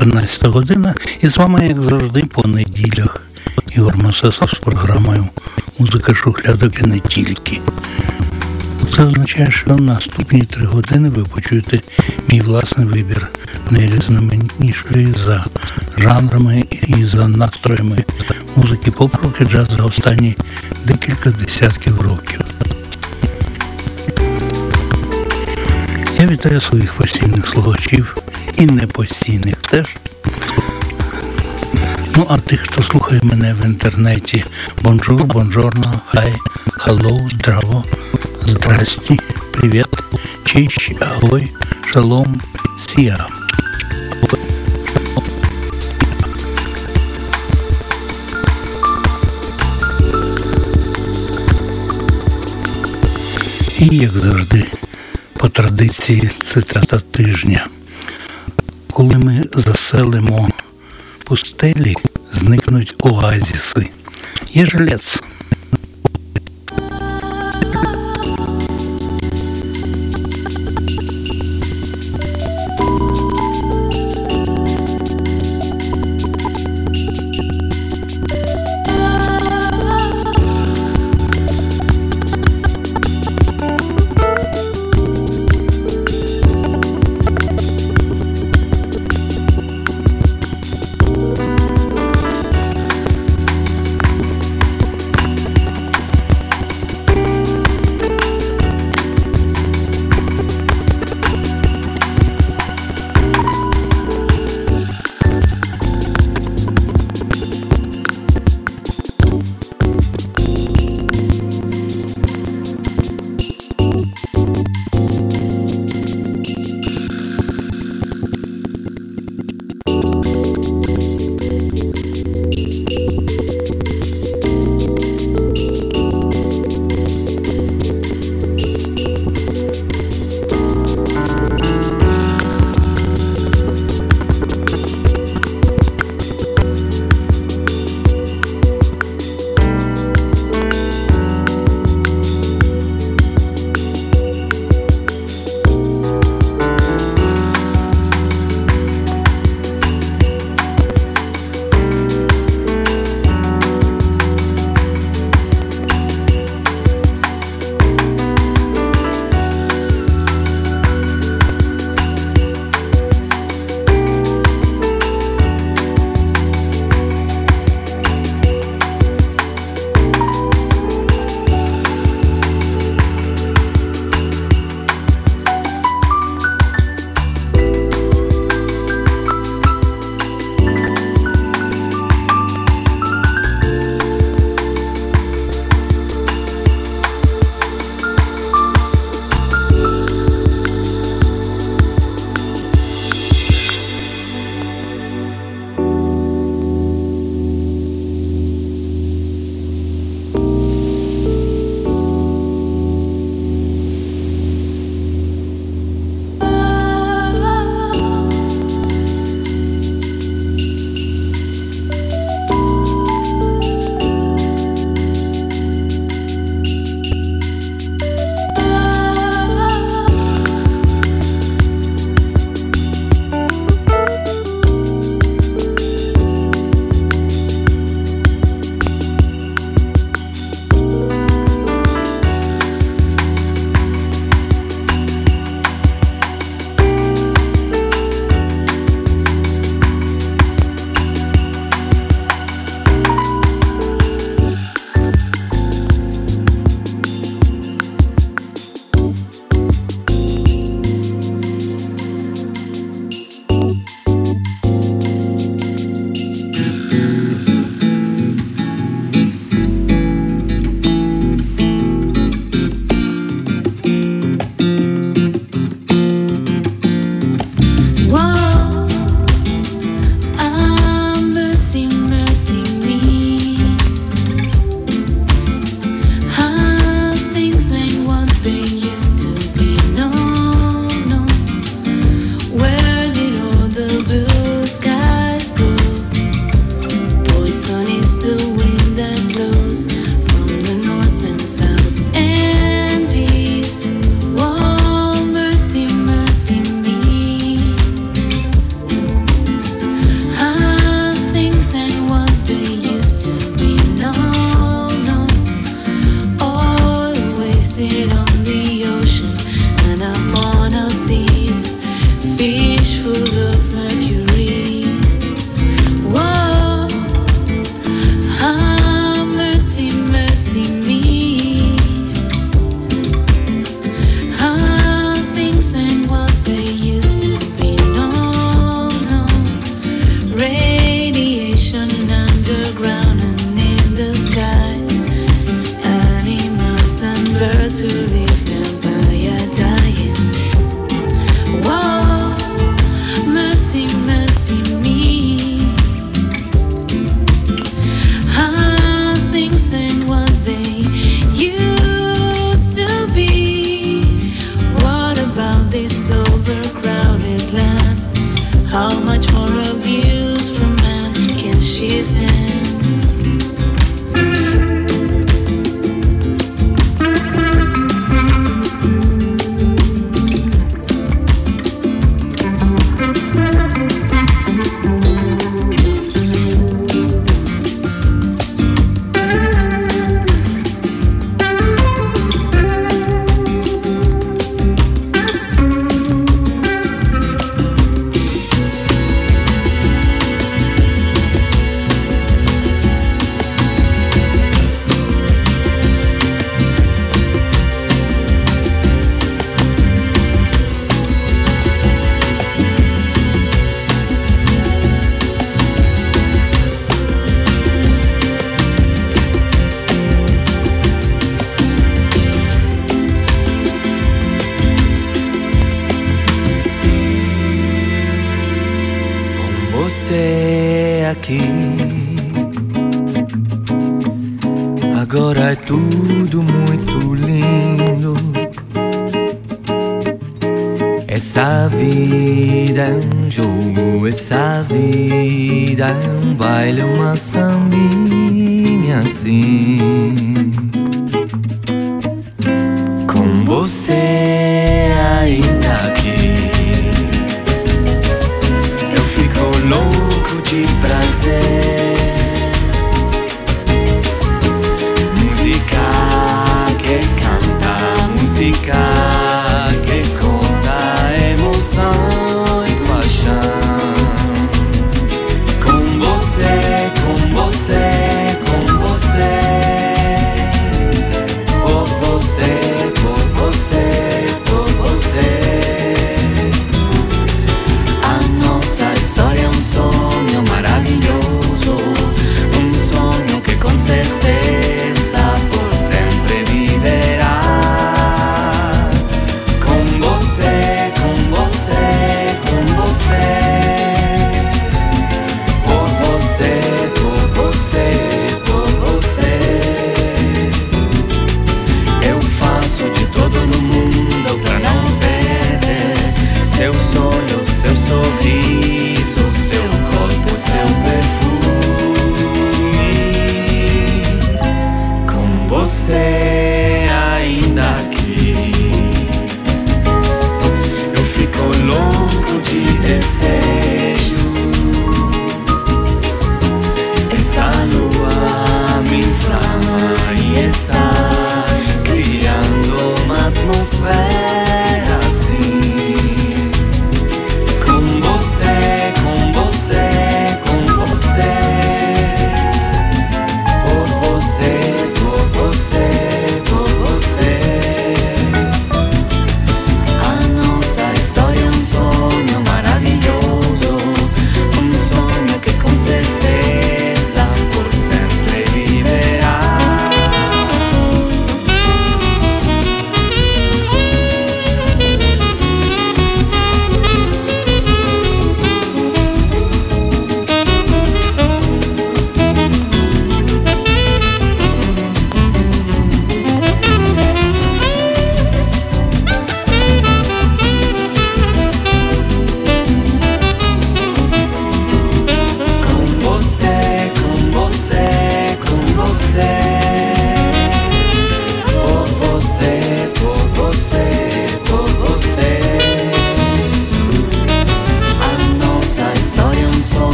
у Львові 14 година. І з вами, як завжди, по неділях Ігор Масесов з програмою Музика шухлядок і не тільки. Це означає, що наступні три години ви почуєте мій власний вибір найрізноманітнішої за жанрами і за настроями музики поп-рок і джаз за останні декілька десятків років. Я вітаю своїх постійних слухачів і непостійних теж. Ну, а тих, хто слухає мене в інтернеті, бонжур, бонжорно, хай, халлоу, здраво, здрасті, привіт, чищ, агой, шалом, сія. І, як завжди, по традиції цитата тижня. Коли ми заселимо пустелі, зникнуть оазіси. Є жилець.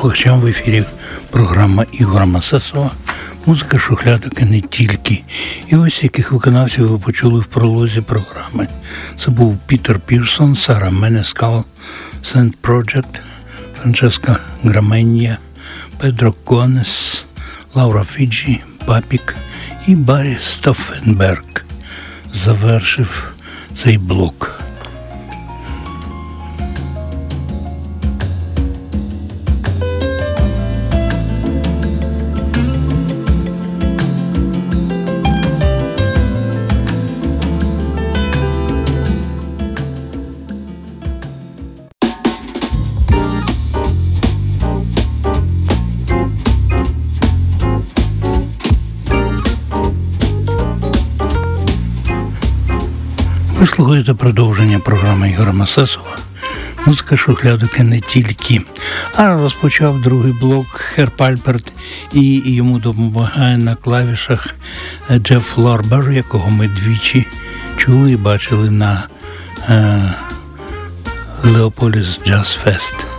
Радіослухачам в ефірі програма Ігора Масасова, музика шухлядок і не тільки. І ось яких виконавців ви почули в пролозі програми. Це був Пітер Пірсон, Сара Менескал, Сент Проджект, Франческа Граменія, Педро Конес, Лаура Фіджі, Папік і Баррі Стофенберг завершив цей блок. Слухаєте продовження програми Ігора Масесова. Музика шухлядок не тільки. А розпочав другий блок Херпальберт і йому допомагає на клавішах Джеф Ларбер, якого ми двічі чули і бачили на е, Леополіс Джаз Фест.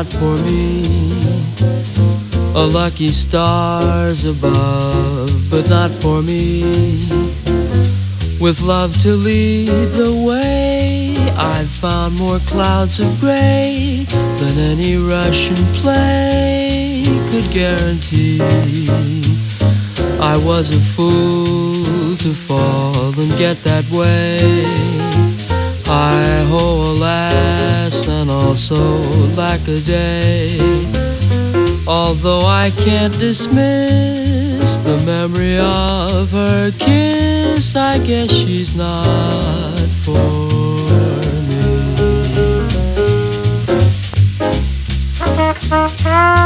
Not for me. A lucky stars above, but not for me. With love to lead the way, I've found more clouds of gray than any Russian play could guarantee. I was a fool to fall and get that way. Hi ho, alas, and also lack a day. Although I can't dismiss the memory of her kiss, I guess she's not for. was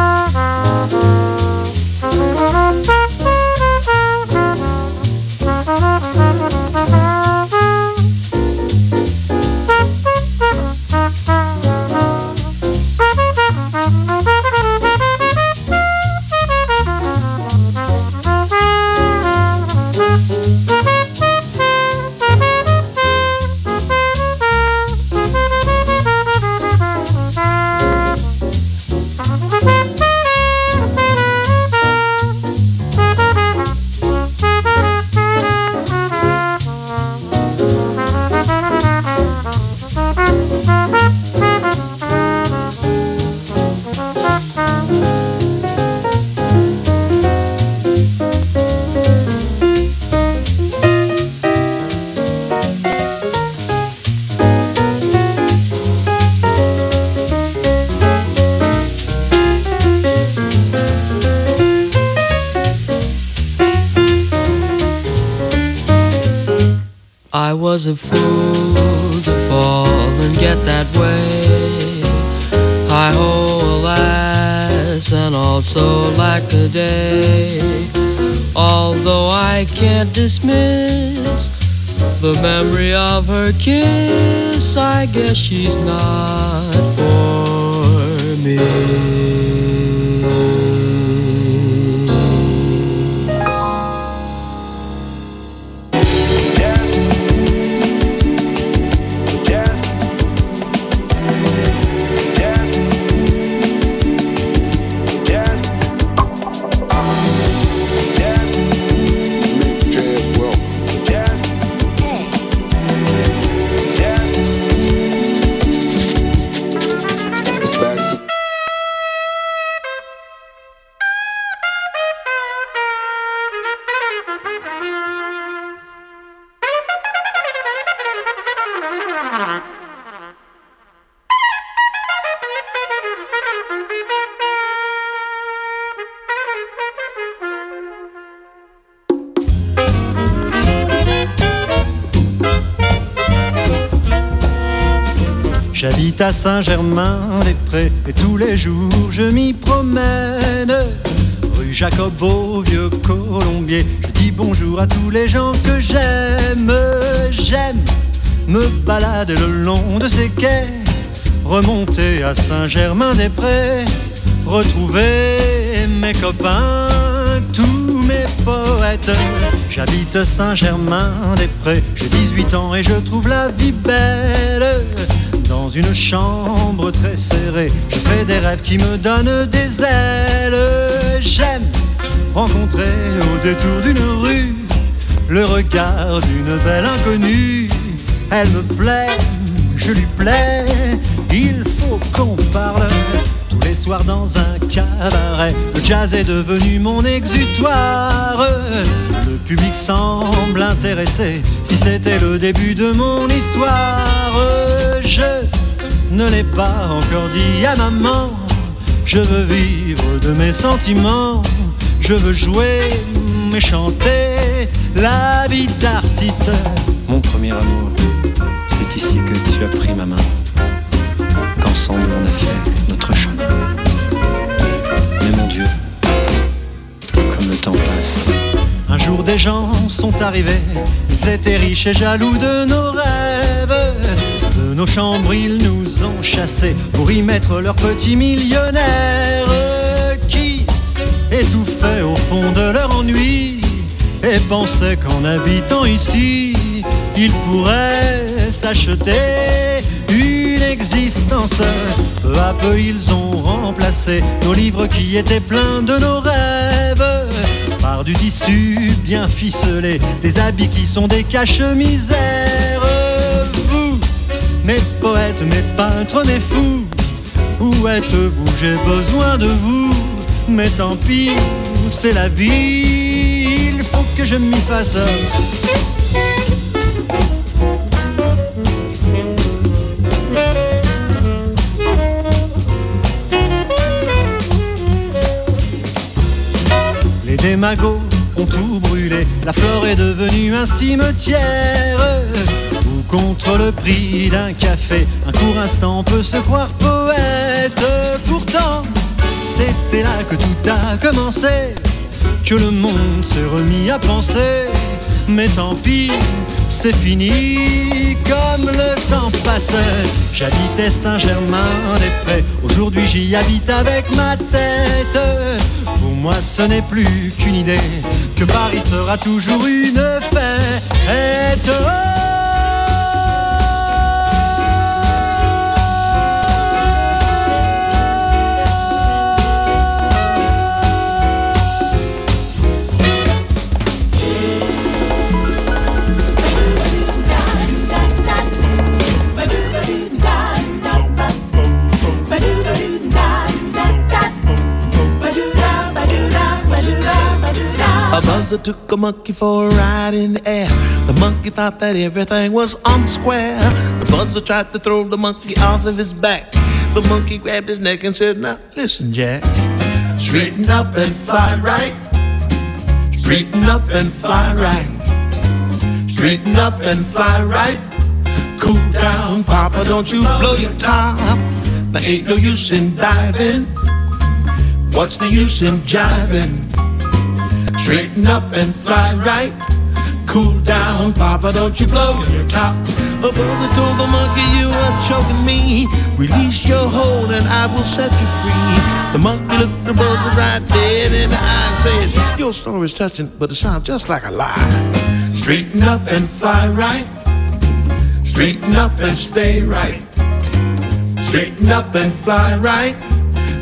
a day. Although I can't dismiss the memory of her kiss, I guess she's not for me. À Saint-Germain-des-Prés et tous les jours je m'y promène. Rue Jacobo, vieux colombier, je dis bonjour à tous les gens que j'aime. J'aime me balader le long de ces quais, remonter à Saint-Germain-des-Prés, retrouver mes copains, tous mes poètes. J'habite Saint-Germain-des-Prés, j'ai 18 ans et je trouve la vie belle une chambre très serrée. Je fais des rêves qui me donnent des ailes. J'aime rencontrer au détour d'une rue le regard d'une belle inconnue. Elle me plaît, je lui plais, il faut qu'on parle. Tous les soirs dans un cabaret, le jazz est devenu mon exutoire. Le public semble intéressé, si c'était le début de mon histoire. Je ne l'ai pas encore dit à maman. Je veux vivre de mes sentiments. Je veux jouer, mais chanter la vie d'artiste. Mon premier amour, c'est ici que tu as pris ma main. Qu'ensemble on a fait notre chemin. Mais mon Dieu, comme le temps passe. Un jour des gens sont arrivés, ils étaient riches et jaloux de nos rêves nos chambres, ils nous ont chassés pour y mettre leurs petits millionnaires qui étouffaient au fond de leur ennui et pensaient qu'en habitant ici, ils pourraient s'acheter une existence. Peu à peu, ils ont remplacé nos livres qui étaient pleins de nos rêves par du tissu bien ficelé, des habits qui sont des caches-misères mes poètes, mes peintres, mes fous. Où êtes-vous? J'ai besoin de vous. Mais tant pis, c'est la vie. Il faut que je m'y fasse. Les démagogues ont tout brûlé. La flore est devenue un cimetière Contre le prix d'un café, un court instant peut se croire poète. Pourtant, c'était là que tout a commencé, que le monde s'est remis à penser. Mais tant pis, c'est fini comme le temps passe. J'habitais Saint-Germain-des-Prés, aujourd'hui j'y habite avec ma tête. Pour moi, ce n'est plus qu'une idée que Paris sera toujours une fête. A buzzer took a monkey for a ride in the air. The monkey thought that everything was on square. The buzzer tried to throw the monkey off of his back. The monkey grabbed his neck and said, Now listen, Jack. Straighten up and fly right. Straighten up and fly right. Straighten up and fly right. Cool down, Papa, don't you blow your top. There ain't no use in diving. What's the use in jiving? Straighten up and fly right. Cool down, Papa, don't you blow your top. A brother told the monkey, You are choking me. Release your hold and I will set you free. The monkey looked the buzzer right dead in the eye and said, Your story's touching, but it sounds just like a lie. Straighten up and fly right. Straighten up and stay right. Straighten up and fly right.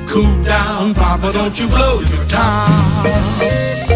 Cool down, Papa, don't you blow your top.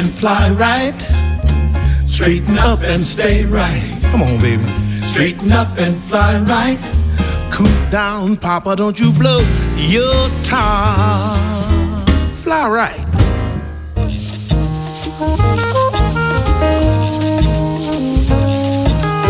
And fly right. Straighten up and stay right. Come on, baby. Straighten up and fly right. Cool down, Papa, don't you blow your top. Fly right.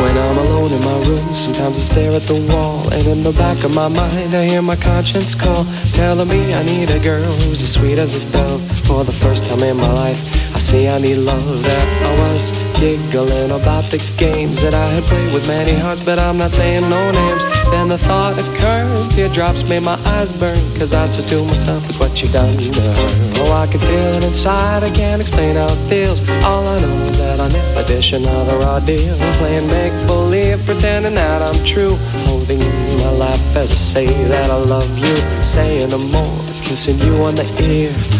When I'm alone in my room, sometimes I stare at the wall. And in the back of my mind, I hear my conscience call, telling me I need a girl who's as sweet as a dove. For the first time in my life, See I need love. That I was giggling about the games that I had played with many hearts, but I'm not saying no names. Then the thought occurred, teardrops made my eyes burn, cause I said to myself, look what you done to her. Oh, I can feel it inside, I can't explain how it feels. All I know is that I never dish another ordeal. Playing make believe, pretending that I'm true. Holding in my lap as I say that I love you. Saying no more, kissing you on the ear.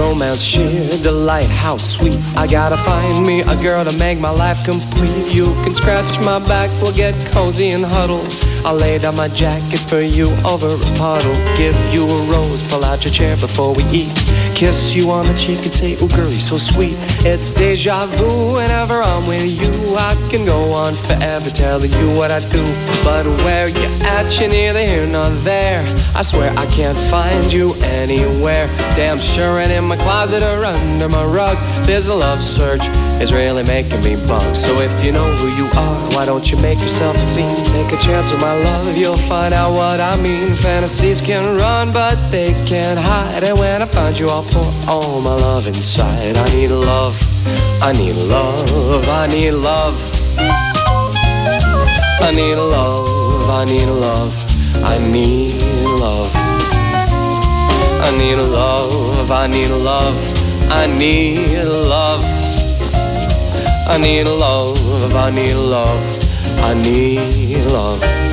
Romance, sheer delight, how sweet. I gotta find me a girl to make my life complete. You can scratch my back, we'll get cozy and huddle. I'll lay down my jacket for you over a puddle. Give you a rose, pull out your chair before we eat. Kiss you on the cheek and say, Oh, girl, you're so sweet. It's deja vu whenever I'm with you. I can go on forever telling you what I do. But where you at, you're neither here nor there. I swear I can't find you anywhere. Damn sure, and in my closet or under my rug, there's a love search. It's really making me bug. So if you know who you are, why don't you make yourself seen? Take a chance with my love, you'll find out what I mean. Fantasies can run, but they can't hide. And when I find you, I'll pour all my love inside. I need love, I need love, I need love. I need love, I need love, I need love. I need love, I need love, I need love. I need love, I need love, I need love.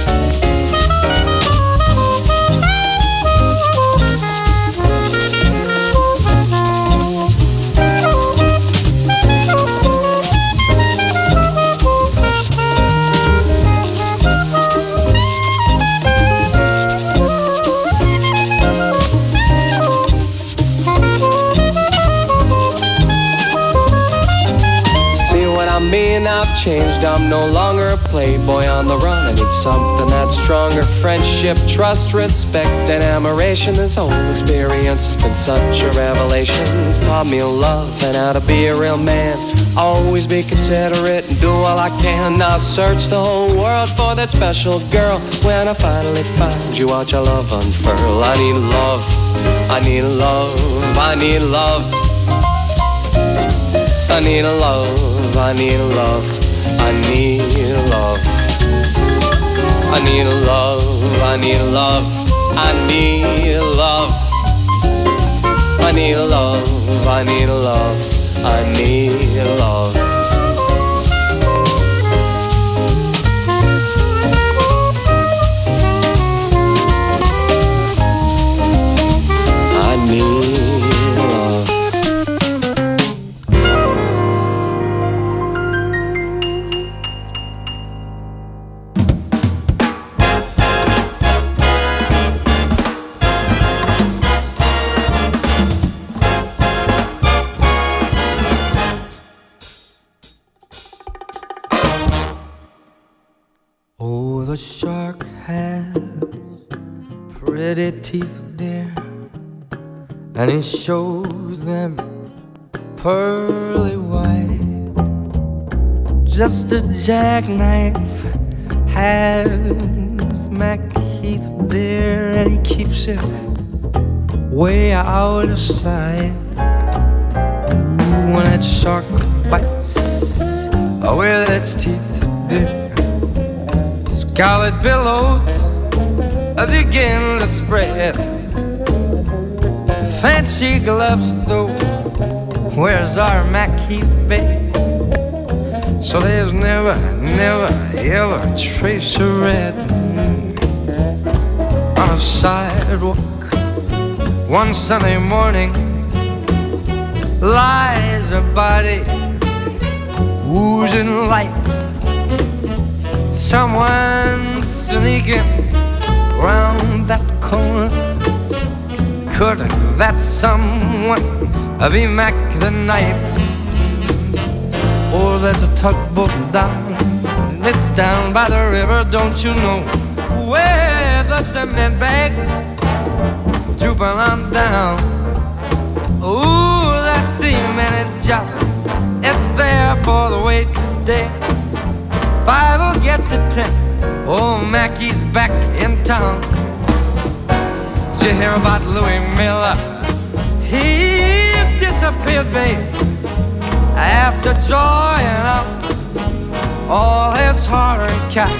Changed. I'm no longer a playboy on the run. I need something that's stronger. Friendship, trust, respect, and admiration. This whole experience has been such a revelation. It's taught me love and how to be a real man. Always be considerate and do all I can. Now search the whole world for that special girl. When I finally find you, watch your love unfurl. I need love. I need love. I need love. I need love, I need love, I need love. I need love, I need love, I need love. I need love, I need love, I need love. And he shows them pearly white. Just a jackknife has Macheath, dear, and he keeps it way out of sight. When that shark bites with its teeth, dear. Scarlet billows begin to spread. Fancy gloves, though, where's our Mackie babe? So there's never, never, ever a trace of red on a sidewalk. One Sunday morning lies a body oozing light. Someone sneaking round that corner. Could that someone be Mack the knife? Or there's a tugboat down, it's down by the river, don't you know? Where the cement bag drooping on down. Ooh, that cement is just, it's there for the wait day. Bible gets it ten. Oh, Mackie's back in town. You hear about Louis Miller? He disappeared, babe, after drawing up all his hard-earned cash.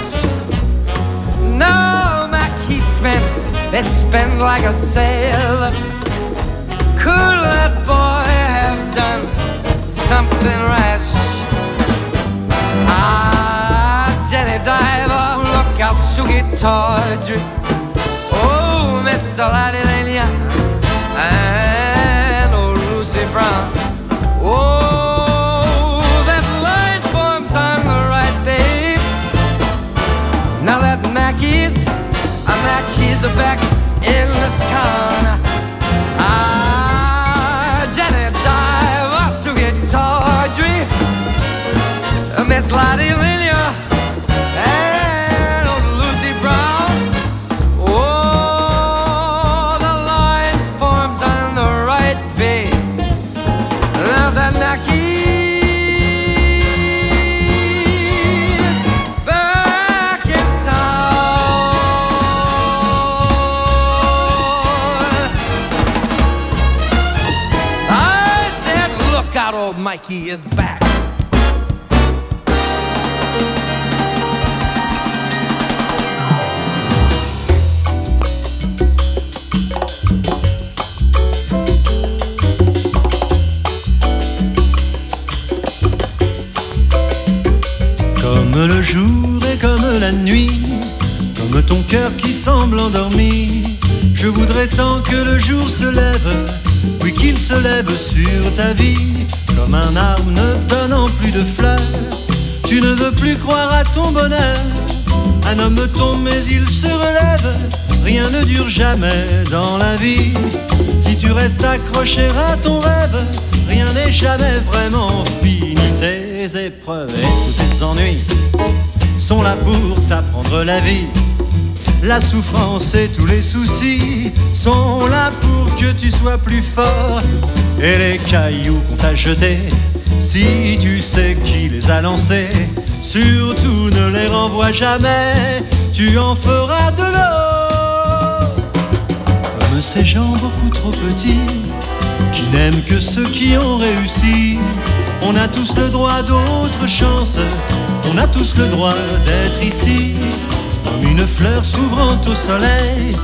No, Mackie spends, they spend like a sailor. Could that boy have done something rash? Ah, Jenny Diver, look out, Sukey Tawdry. Miss Lady and old Lucy Brown. Oh, that line forms on the right, babe. Now that Mackie's, uh, Mackie's are back in the town. Comme le jour et comme la nuit, comme ton cœur qui semble endormi, je voudrais tant que le jour se lève, oui qu'il se lève sur ta vie, comme un arbre ne donnant plus de fleurs. Tu ne veux plus croire à ton bonheur, un homme tombe mais il se relève, rien ne dure jamais dans la vie. Si tu restes accroché à ton rêve, rien n'est jamais vraiment fini. Tes épreuves et tous tes ennuis sont là pour t'apprendre la vie. La souffrance et tous les soucis sont là pour que tu sois plus fort. Et les cailloux qu'on t'a jetés, si tu sais qui les a lancés, surtout ne les renvoie jamais, tu en feras de l'eau. Comme ces gens beaucoup trop petits, qui n'aiment que ceux qui ont réussi. On a tous le droit d'autre chance, on a tous le droit d'être ici. Comme une fleur s'ouvrant au soleil,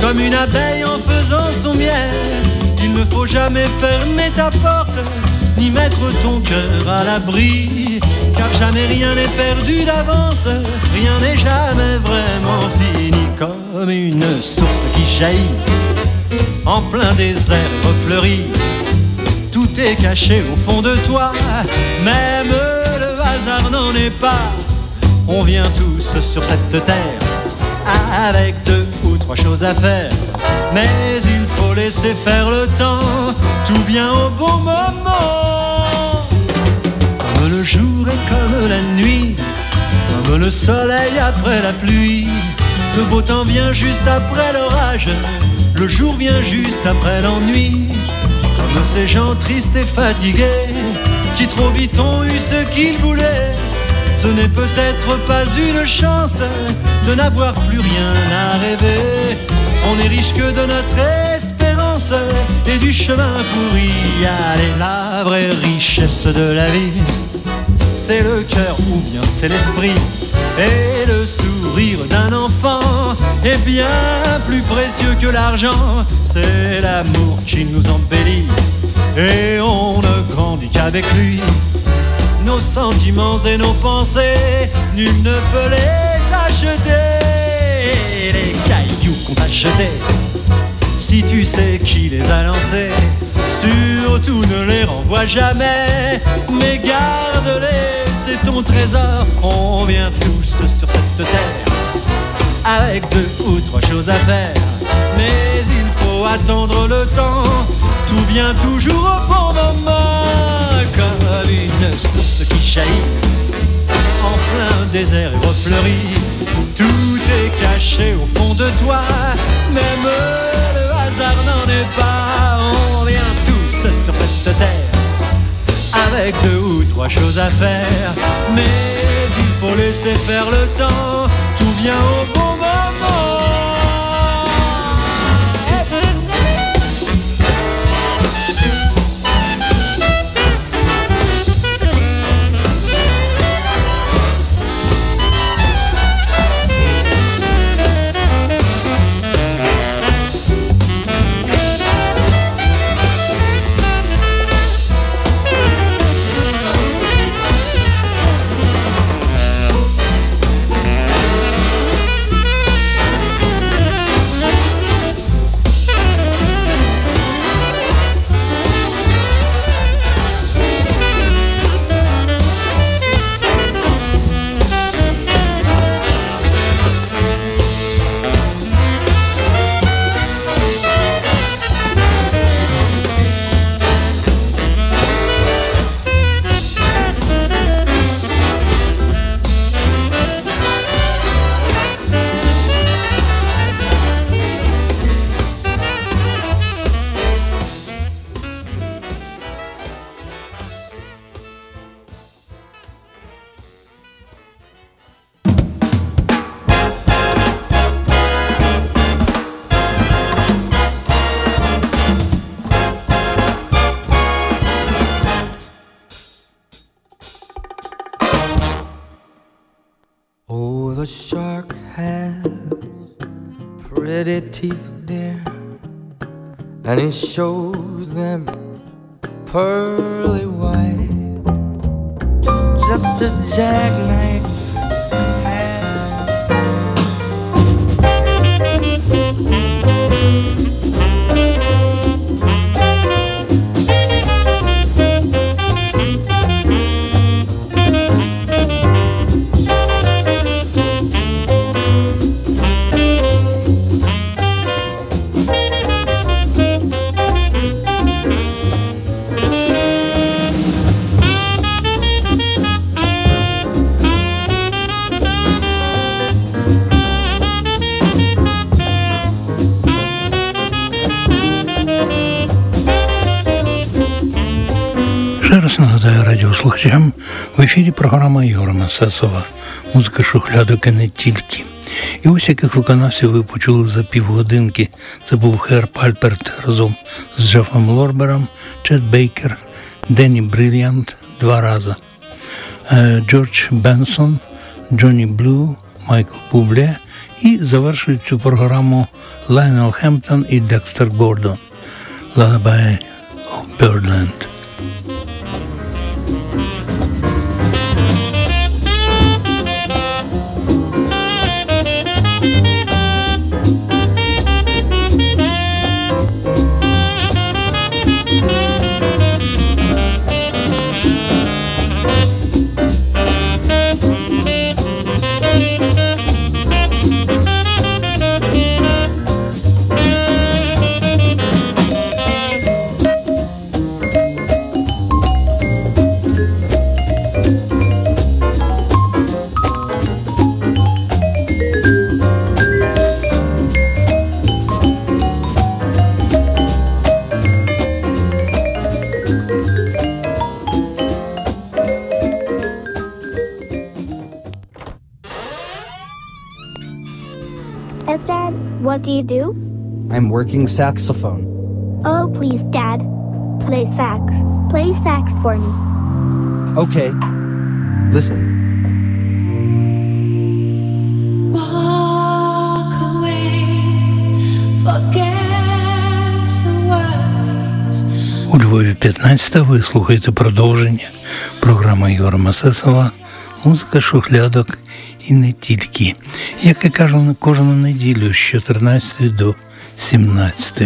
comme une abeille en faisant son miel. Il ne faut jamais fermer ta porte, ni mettre ton cœur à l'abri. Car jamais rien n'est perdu d'avance, rien n'est jamais vraiment fini. Comme une source qui jaillit en plein désert refleuri. Tout est caché au fond de toi, même le hasard n'en est pas. On vient tous sur cette terre avec deux ou trois choses à faire. Mais il faut laisser faire le temps, tout vient au bon moment. Comme le jour et comme la nuit, comme le soleil après la pluie. Le beau temps vient juste après l'orage, le jour vient juste après l'ennui. Comme ces gens tristes et fatigués, qui trop vite ont eu ce qu'ils voulaient. Ce n'est peut-être pas une chance de n'avoir plus rien à rêver. On n'est riche que de notre espérance et du chemin pour y aller. La vraie richesse de la vie, c'est le cœur ou bien c'est l'esprit. Et le sourire d'un enfant est bien plus précieux que l'argent. C'est l'amour qui nous embellit et on ne grandit qu'avec lui. Nos sentiments et nos pensées, nul ne peut les acheter. Les cailloux qu'on t'a jetés, si tu sais qui les a lancés, surtout ne les renvoie jamais, mais garde-les, c'est ton trésor. On vient tous sur cette terre avec deux ou trois choses à faire, mais il faut attendre le temps, tout vient toujours au bon moment, comme une source qui jaillit en plein désert et refleuri. Tout est caché au fond de toi, même le hasard n'en est pas. On vient tous sur cette terre avec deux ou trois choses à faire, mais il faut laisser faire le temps. Tout vient au bon and he shows them pearly white. Just a jackknife. Радіослухачам в ефірі програма Ігора Масесова Музика шухлядок і не тільки. І ось яких виконавців ви почули за півгодинки. Це був Хер Пальперт разом з Джефом Лорбером, Чет Бейкер, Денні Брильянт два рази, е, Джордж Бенсон, Джонні Блю, Майкл Публе і завершують цю програму Лайнел Хемптон і Декстер Гордон. Lullaby of. Working saxophone. Oh, please, Dad. Play sax. Play sax for me. Okay. Listen. У Львові 15 ви слухаєте продовження програми Ігора Масесова Музика шухлядок і не тільки. Як я кажу, кожну неділю з 14 до 17.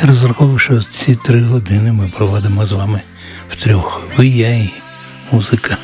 Я розраховую, що ці три години ми проводимо з вами втрьох. Ви, я і музика.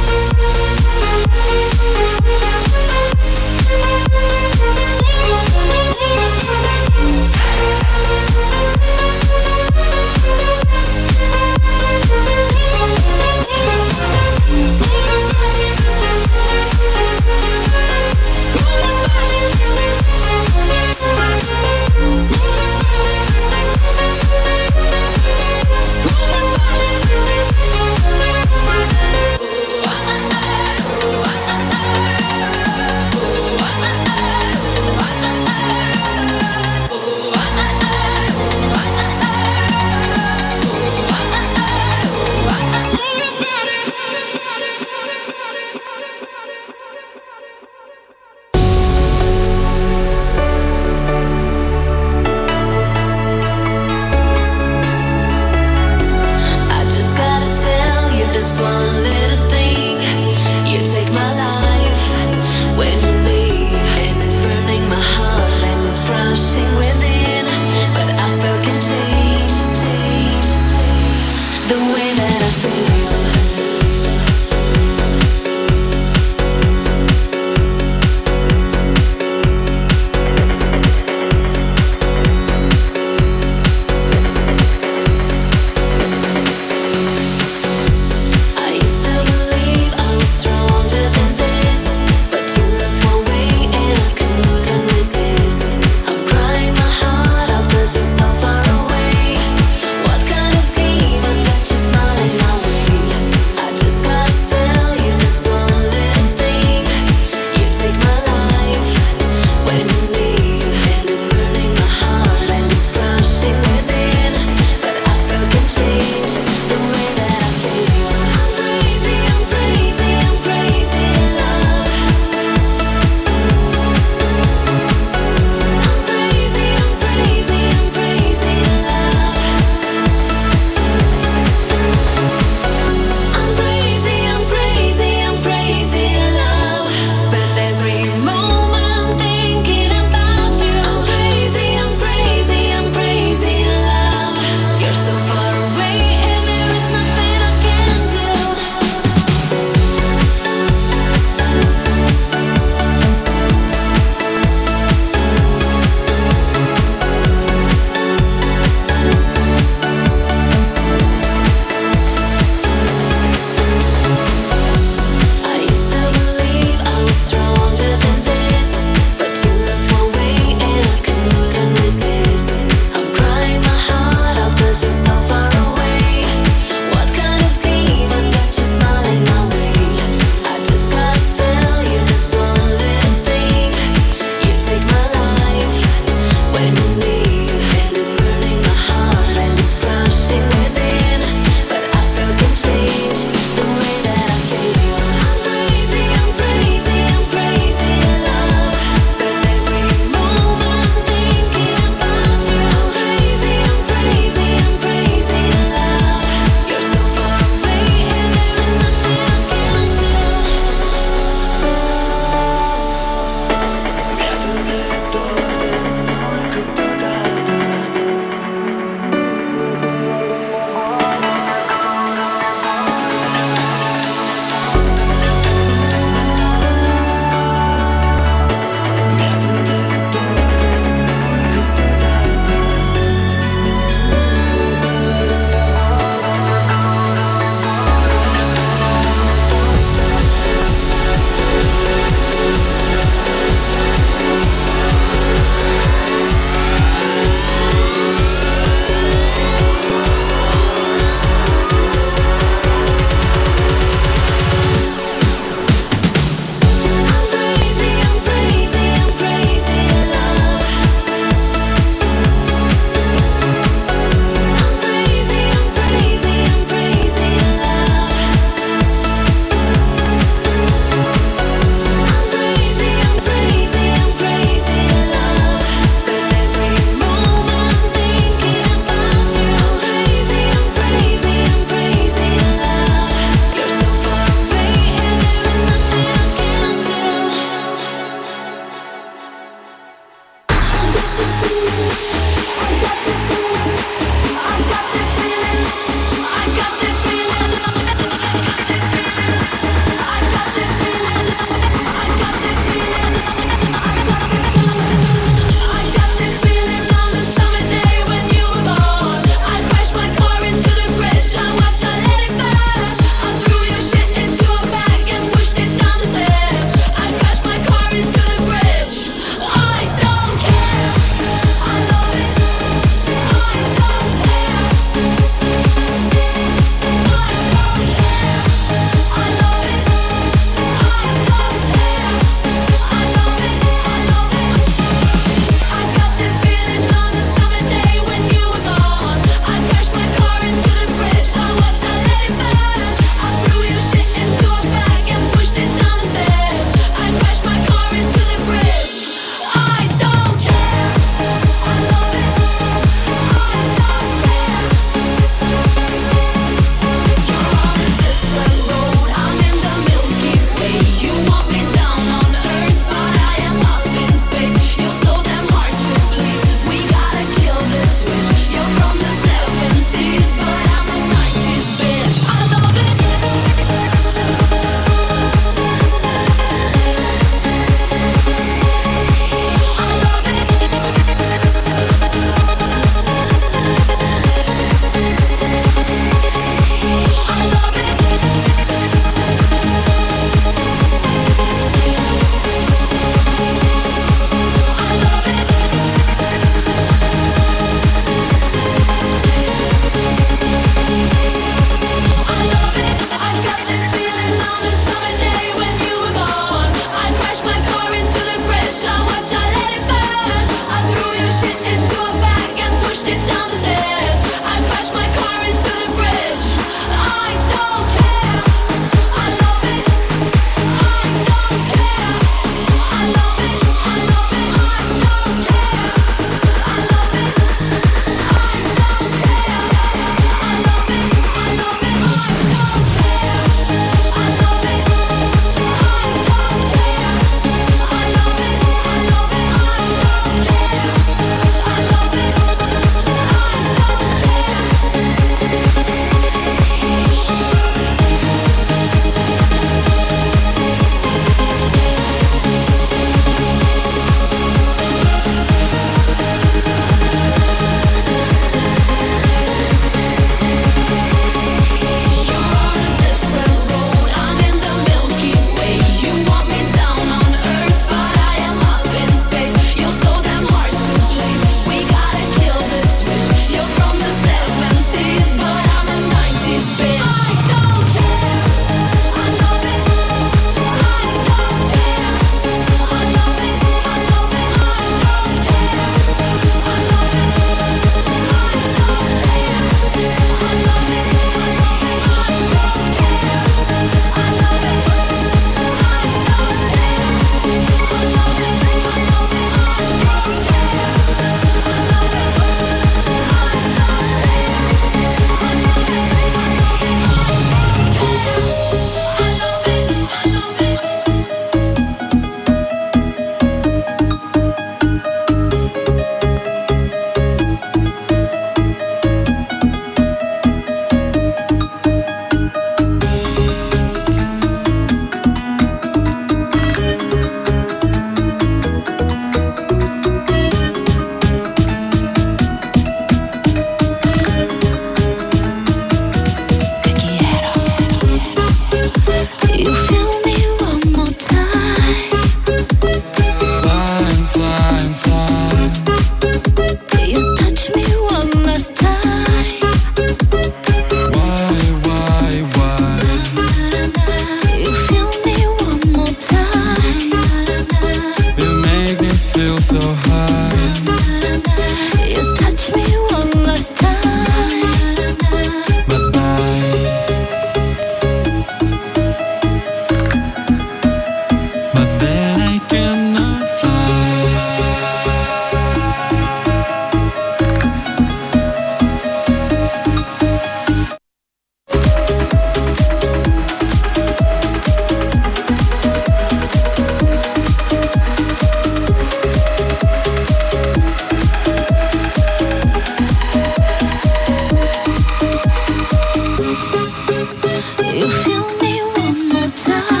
time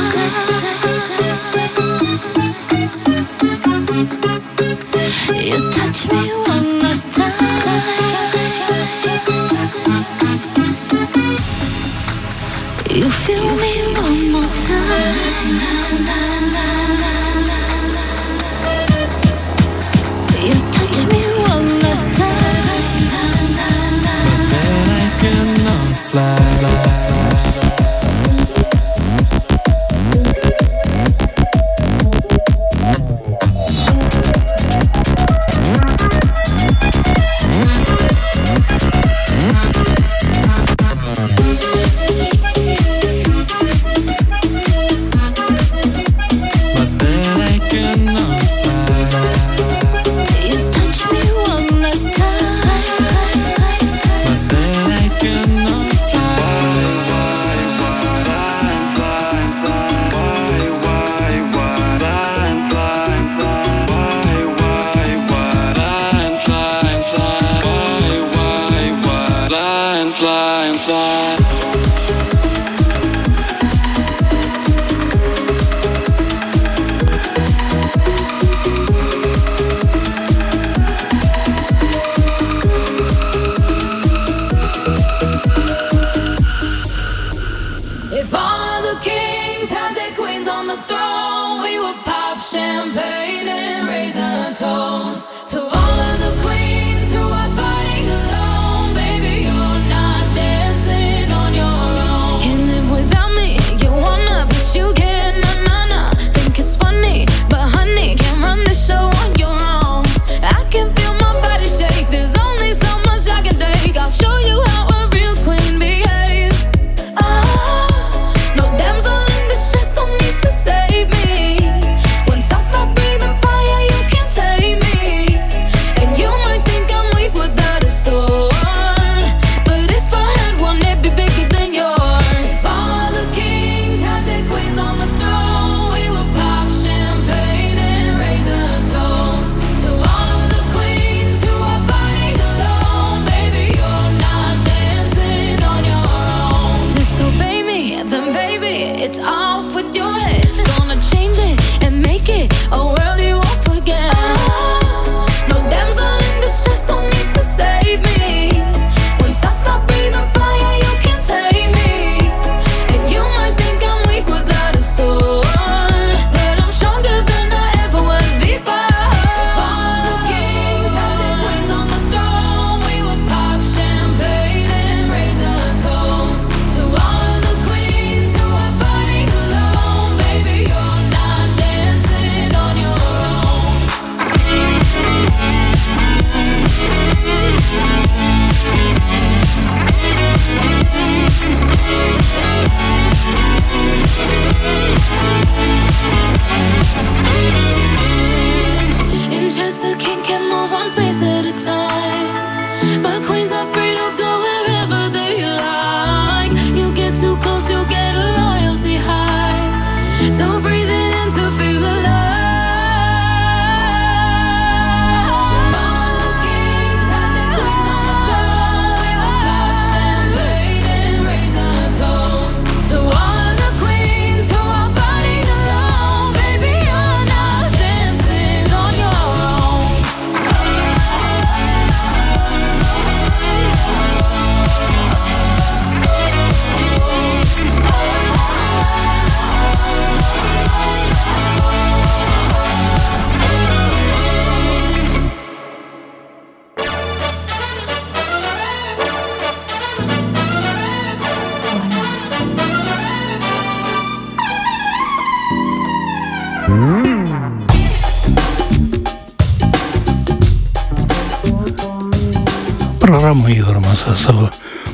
Стасова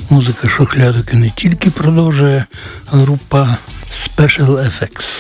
музика шухлядок і не тільки продовжує група Special Effects.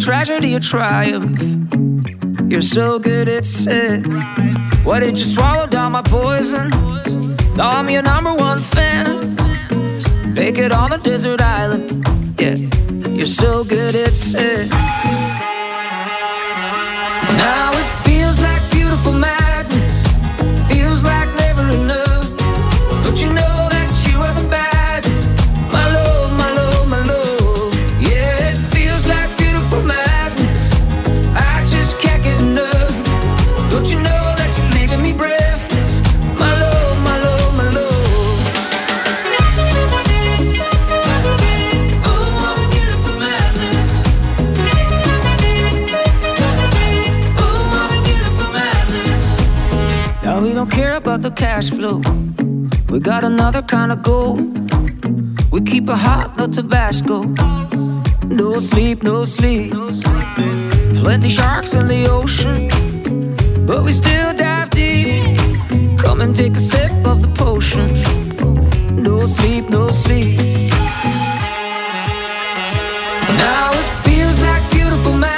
tragedy or triumph. You're so good at it. Why did you swallow down my poison? Now I'm your number one fan. Make it on the desert island. Yeah, you're so good at it. Now it feels like beautiful magic. about the cash flow. We got another kind of gold. We keep it hot, no Tabasco. No sleep, no sleep. Plenty sharks in the ocean, but we still dive deep. Come and take a sip of the potion. No sleep, no sleep. Now it feels like beautiful.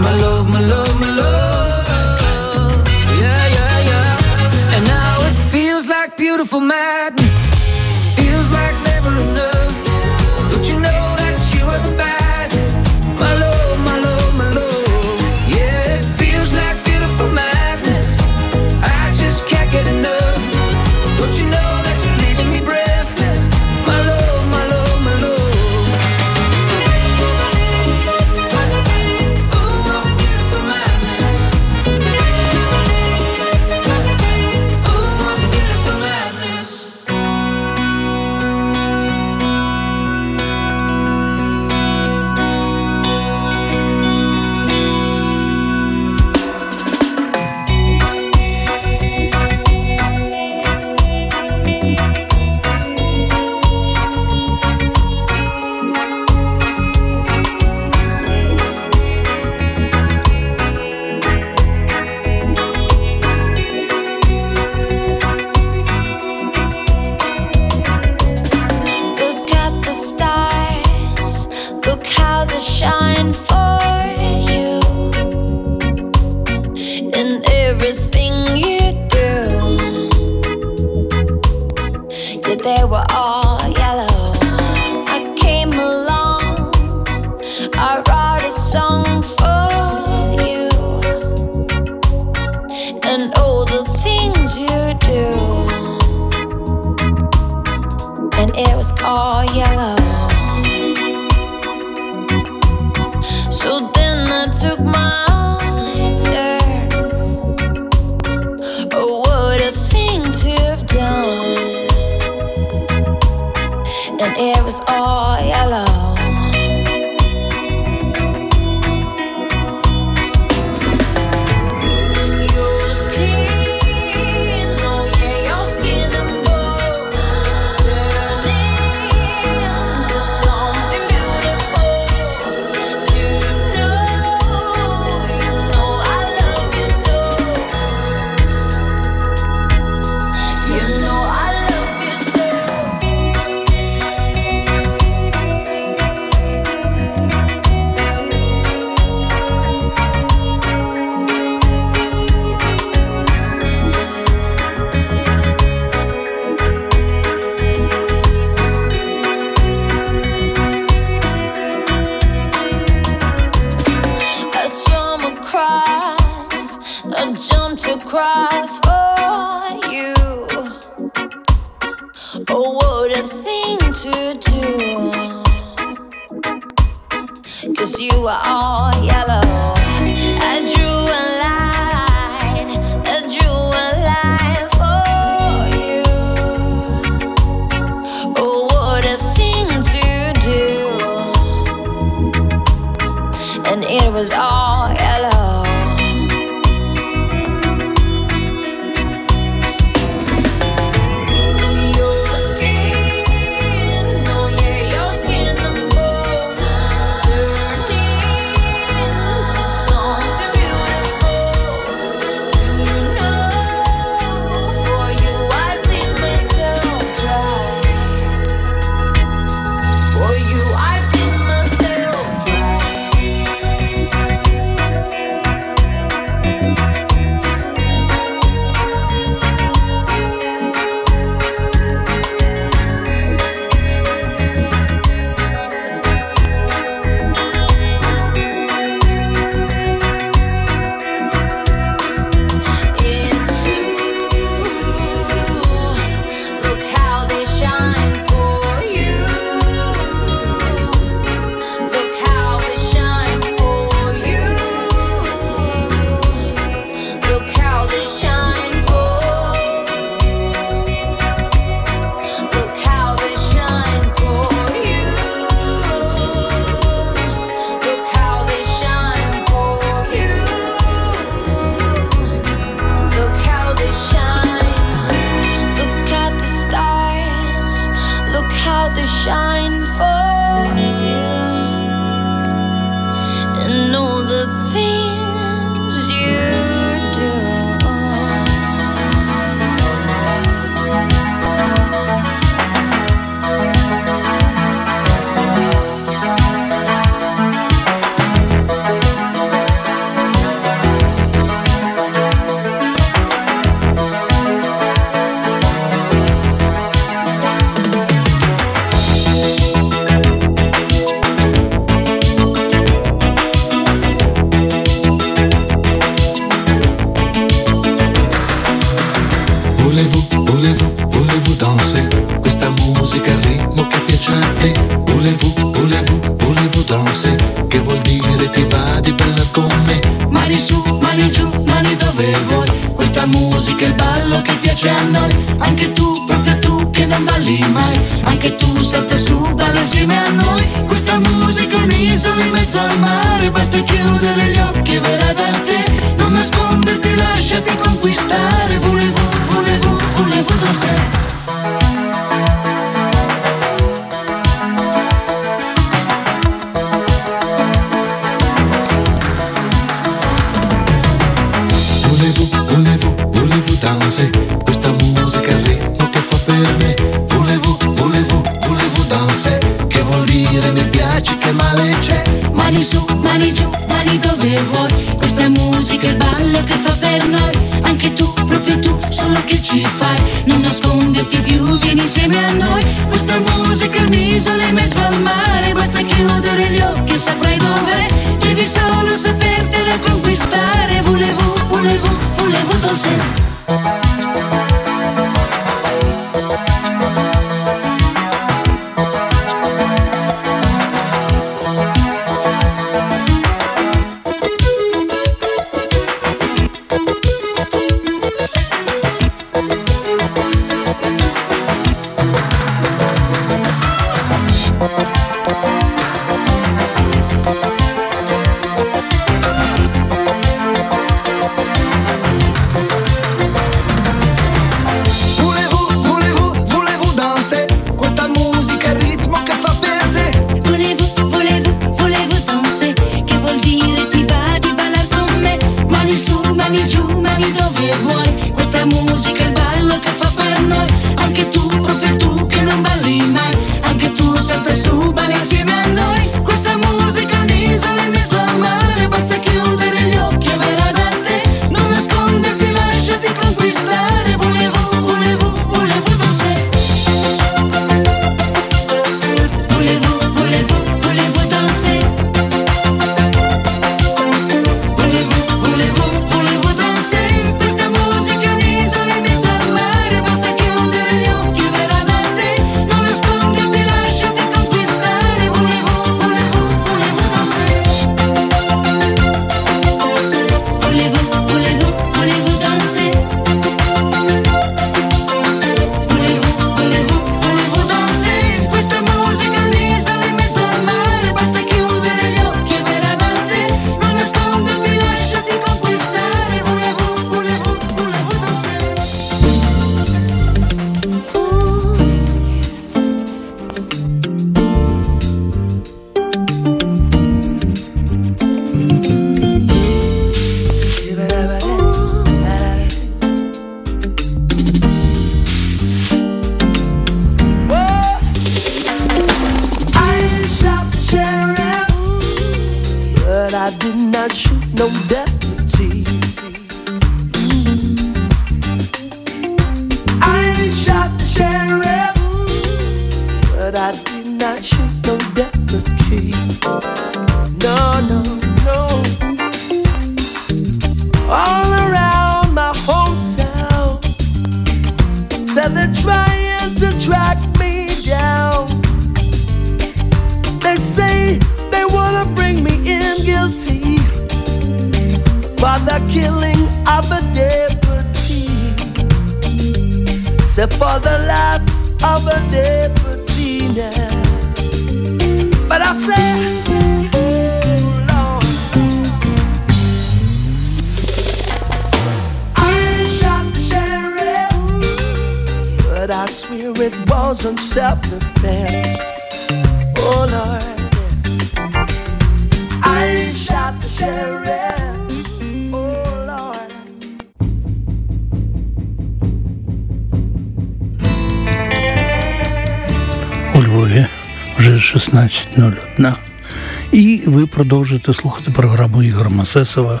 продовжуйте слухати програму Ігор Масесова,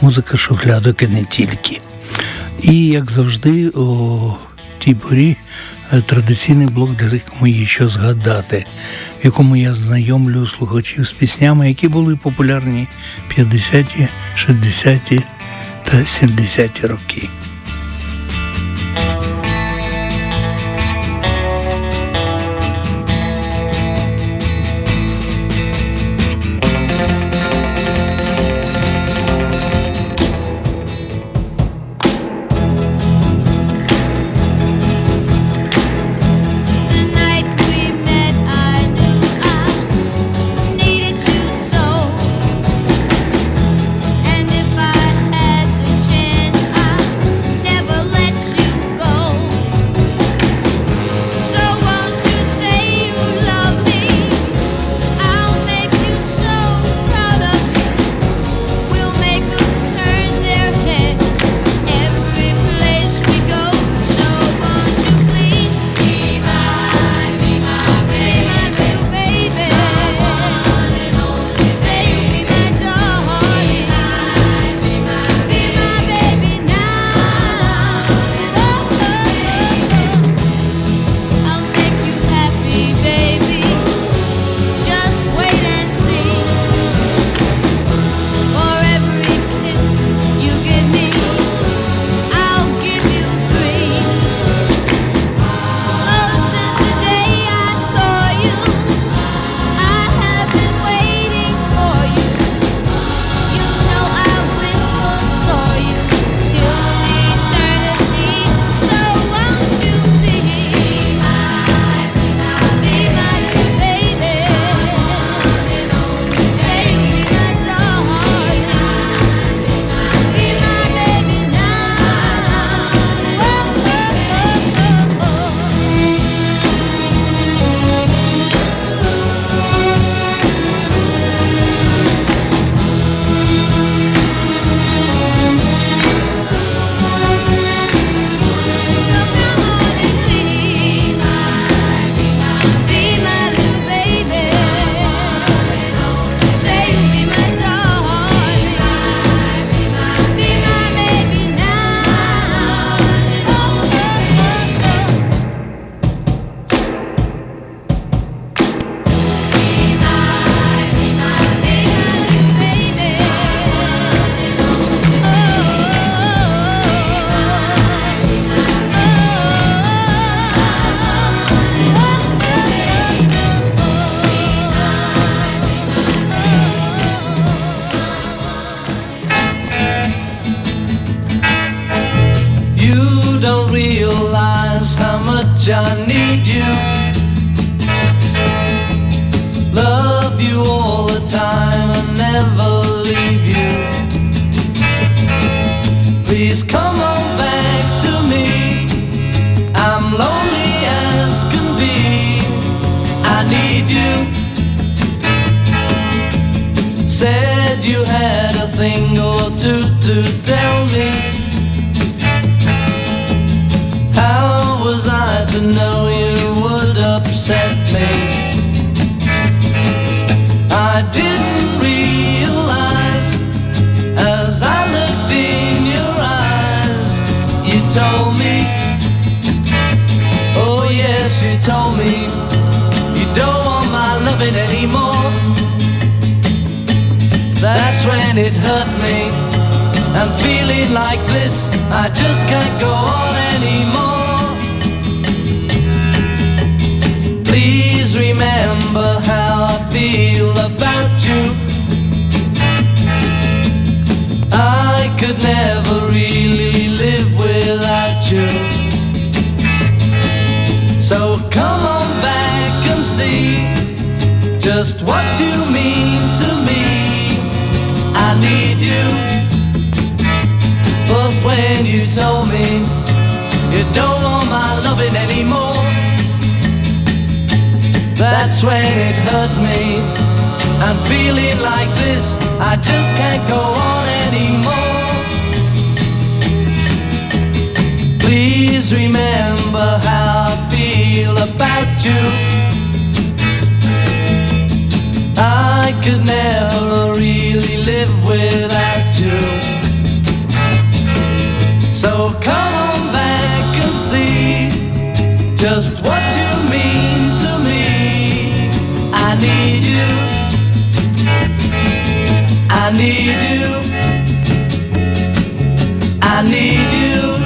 музика шухлядок і не тільки. І як завжди, у тій порі е, традиційний блок для якому є що згадати, в якому я знайомлю слухачів з піснями, які були популярні 50-ті, 60-ті та 70-ті роки. To tell me. How was I to know you would upset me? I didn't realize as I looked in your eyes, you told me. Oh, yes, you told me you don't want my loving anymore. That's when it hurt me. Feeling like this, I just can't go on anymore. Please remember how I feel about you. I could never really live without you. So come on back and see just what you mean to me. I need you. You told me you don't want my loving anymore, that's when it hurt me. I'm feeling like this, I just can't go on anymore. Please remember how I feel about you. I could never really live without you. So come on back and see just what you mean to me. I need you. I need you. I need you.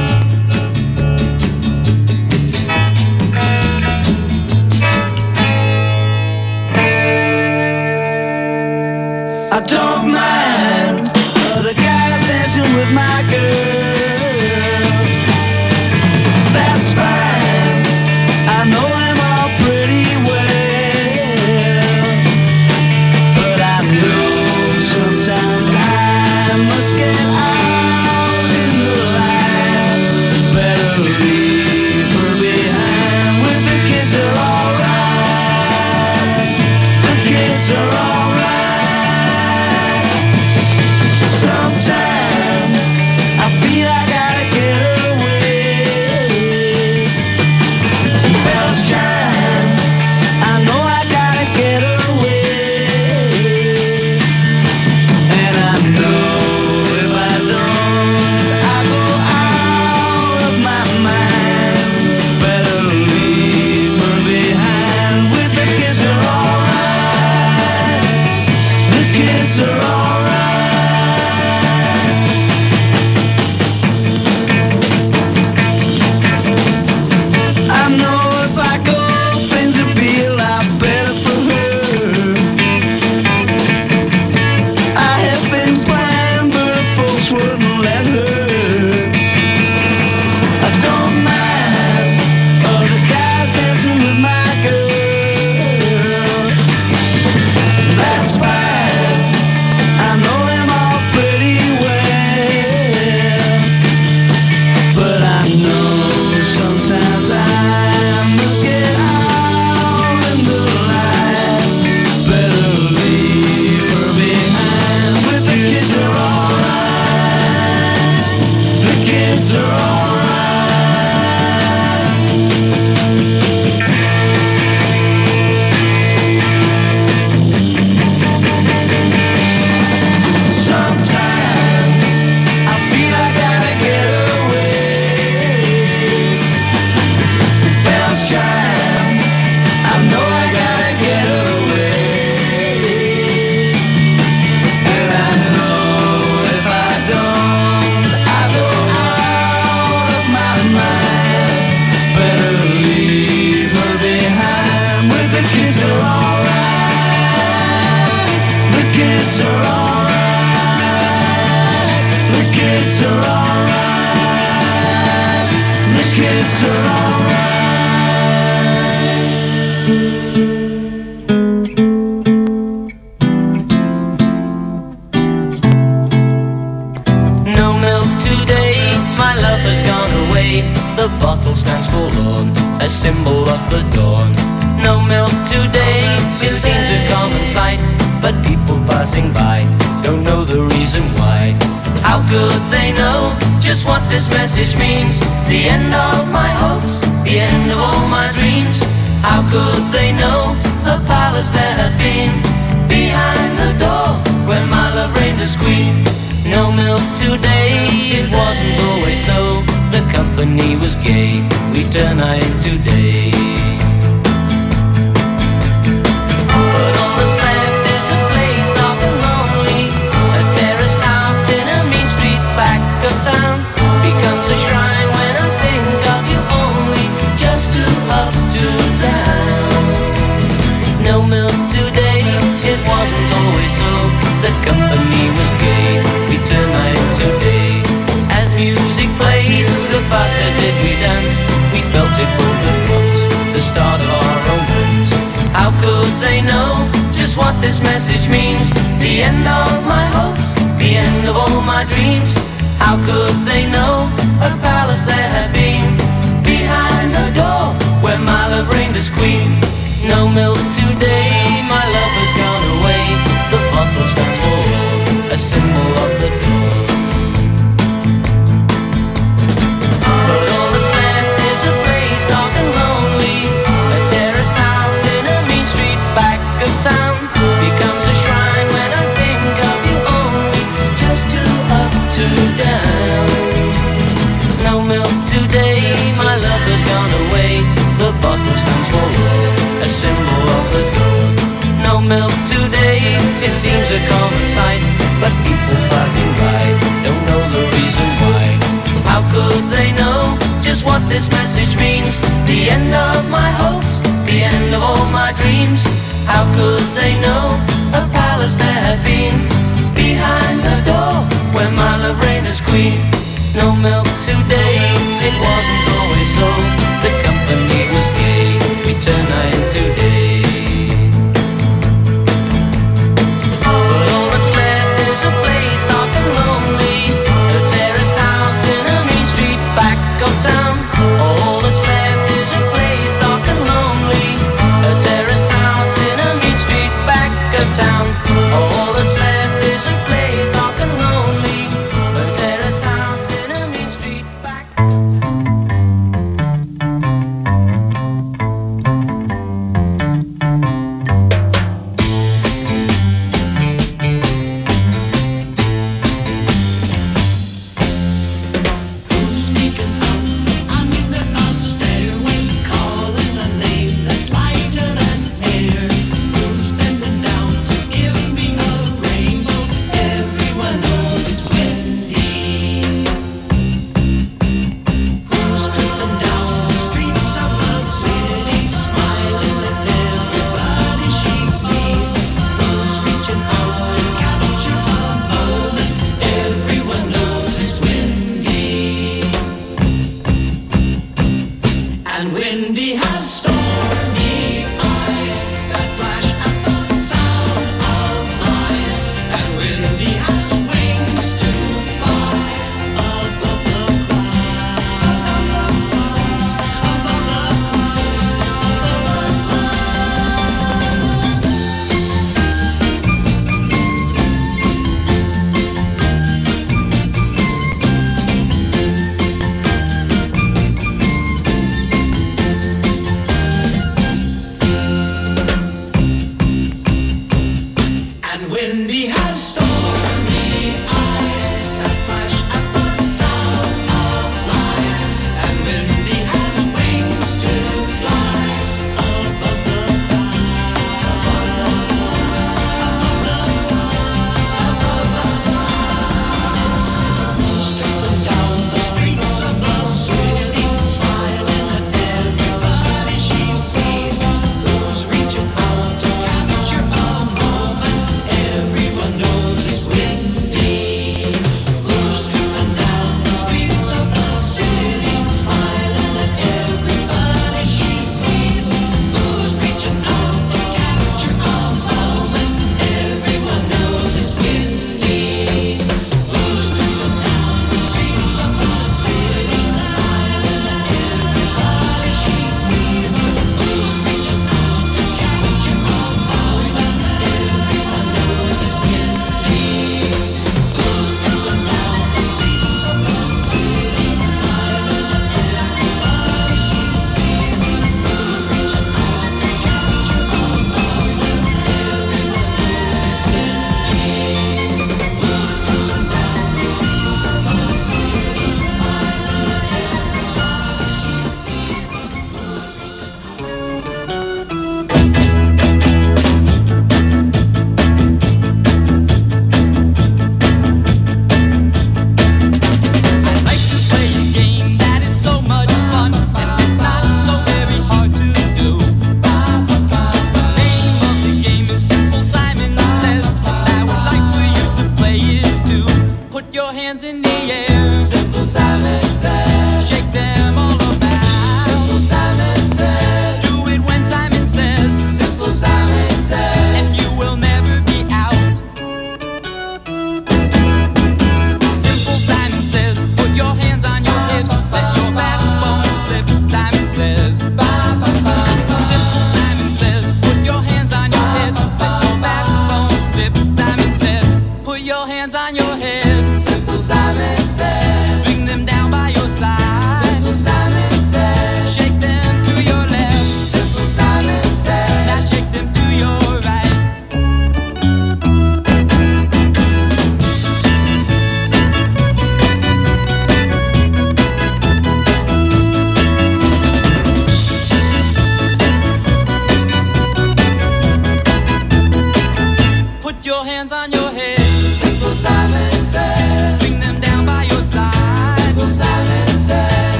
But people passing by don't know the reason why. How could they know just what this message means? The end of my hopes, the end of all my dreams. How could they know the palace there had been behind the door where my love reigned as queen? No milk today, it wasn't always so. The company was gay, we turn night into what this message means? The end of my hopes, the end of all my dreams. How could they know a palace there had been behind the door where my love reigned as queen? No milk today, my love stands for love, a symbol of the dawn. No milk today, it seems a common sight, but people passing by don't know the reason why. How could they know just what this message means? The end of my hopes, the end of all my dreams. How could they know a palace there had been behind the door where my love reigned as queen? No milk today, it wasn't always so.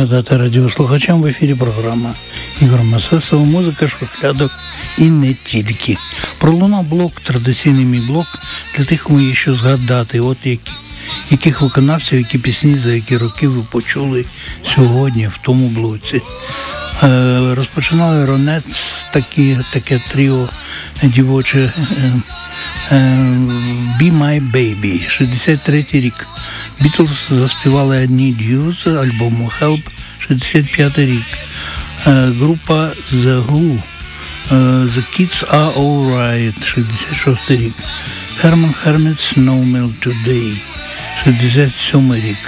Нагадати радіослухачам в ефірі програма Ігор Масесова, музика шухлядок і не тільки. Пролунав блок, традиційний мій блок для тих, кому є що згадати, от які, яких виконавців, які пісні за які роки ви почули сьогодні в тому блоці. Е, розпочинали Ронець, такі, таке тріо дівоче е, е, Be My Baby, 63 рік. Бітлз заспівали Need You з альбому Help, 65 рік. Е, група The Who, е, The Kids Are Alright, 66 рік. Herman Hermits No Milk Today, 67 рік.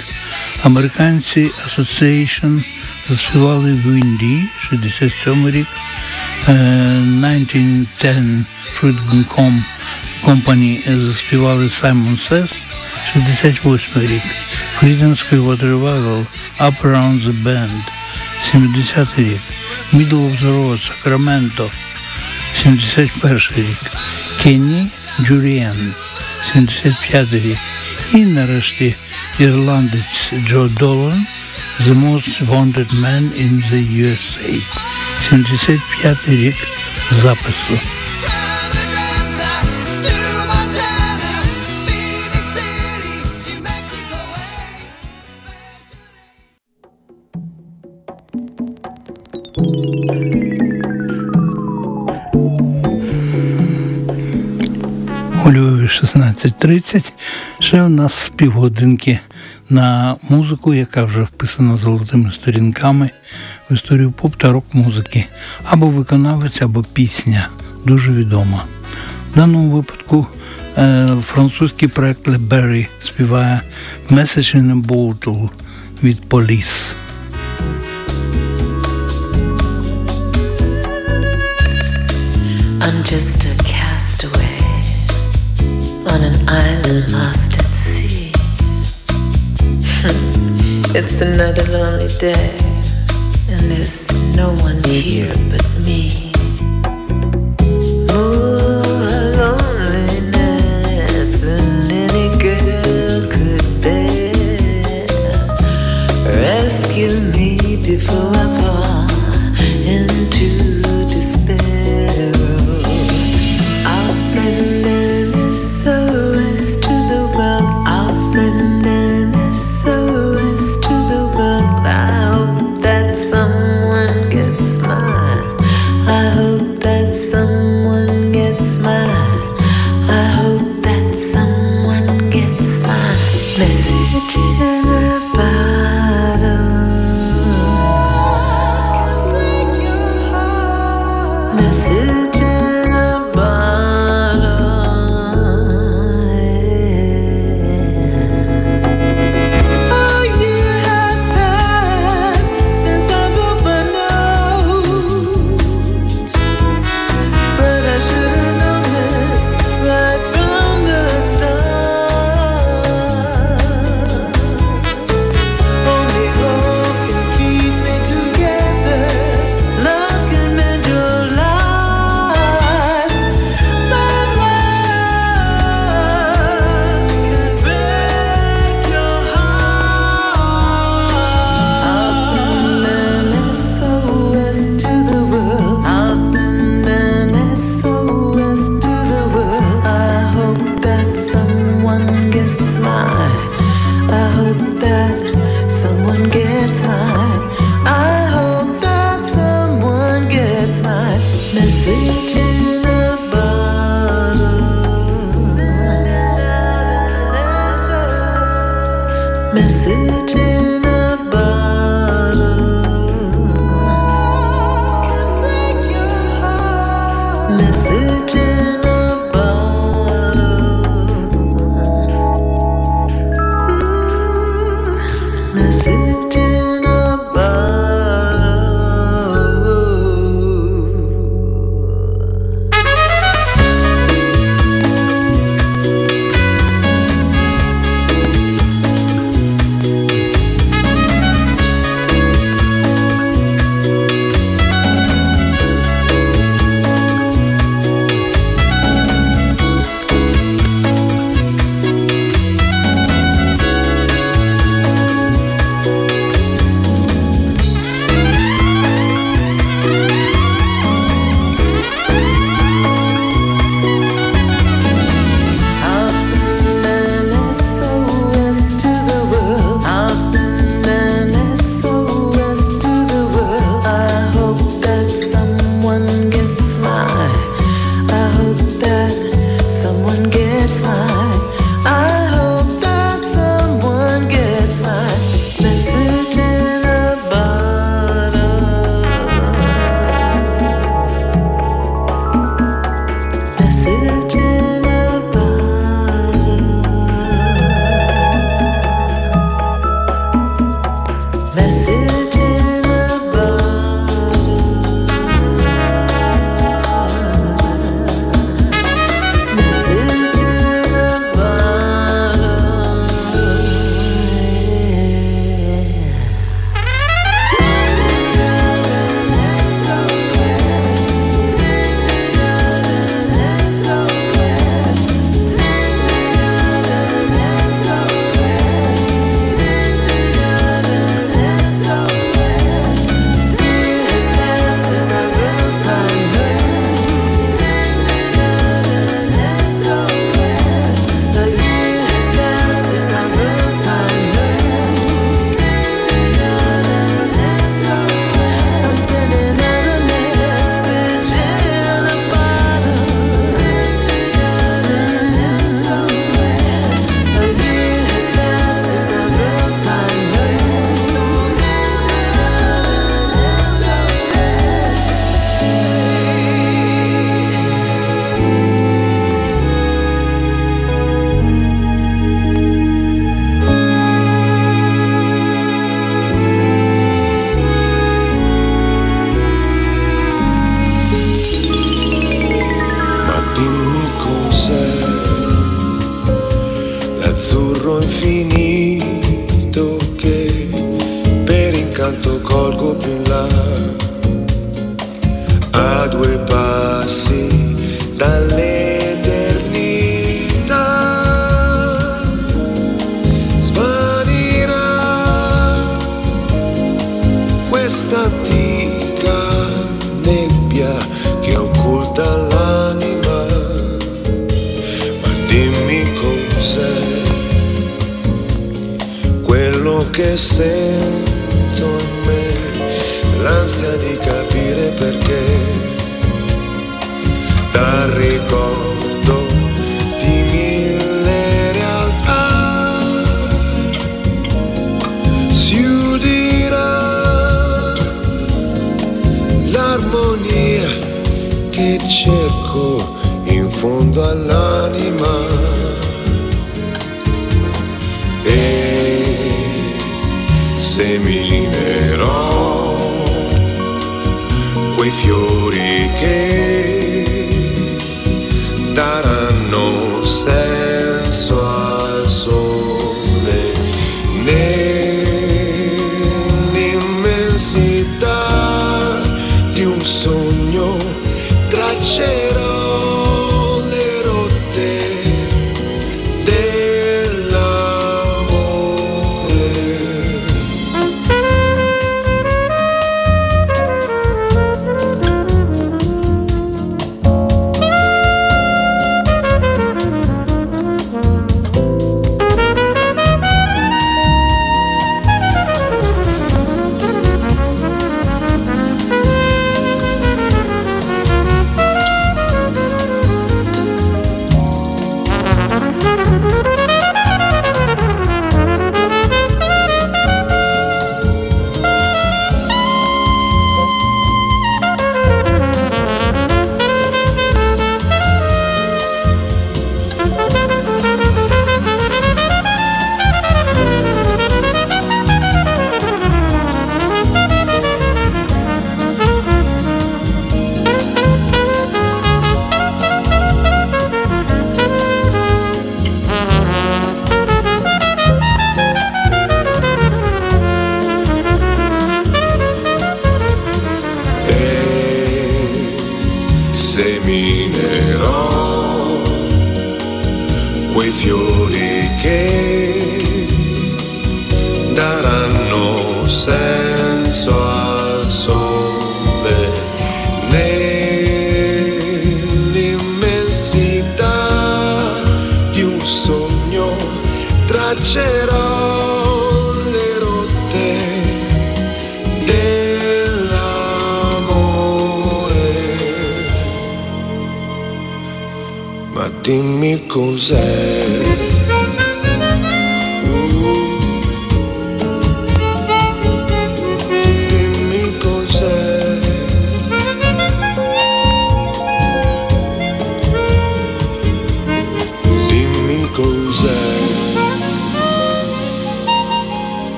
Американці Association заспівали Windy, 67 рік. Е, 1910 Freedom Com Company заспівали Simon Says, 68 рік. Creedence Clearwater Revival Up Around the Band, 70 рік. Middle of the Road, Sacramento, 71 рік. Кенні Джуріен, 75 рік. І нарешті ірландець Джо Долан, The Most Wanted Man in the USA, 75 рік запису. 16.30. Ще у нас півгодинки на музику, яка вже вписана золотими сторінками в історію поп та рок-музики. Або виконавець, або пісня. Дуже відома. В даному випадку е, французький проект Berry співає Message in a Bottle від Police. I'm just on an island lost at sea. Hmm. it's another lonely day, and there's no one here but me.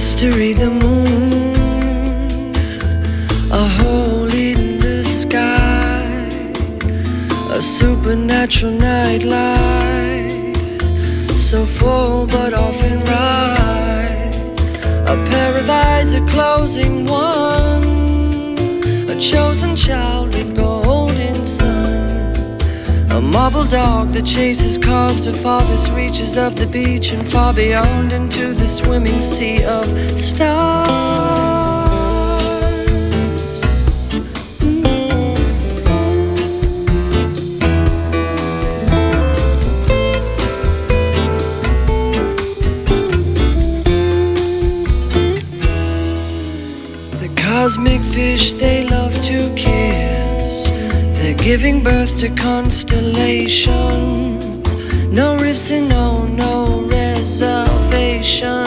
Mystery, the moon, a hole in the sky, a supernatural nightlight, so full but often right. A pair of eyes, a closing one, a chosen child marble dog that chases cars to farthest reaches of the beach and far beyond into the swimming sea of stars. Giving birth to constellations. No rifts and no, no reservation.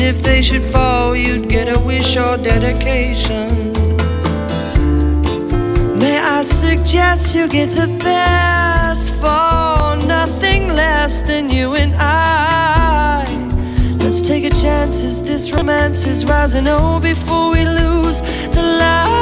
If they should fall, you'd get a wish or dedication. May I suggest you get the best for nothing less than you and I? Let's take a chance as this romance is rising. Oh, before we lose the lighting.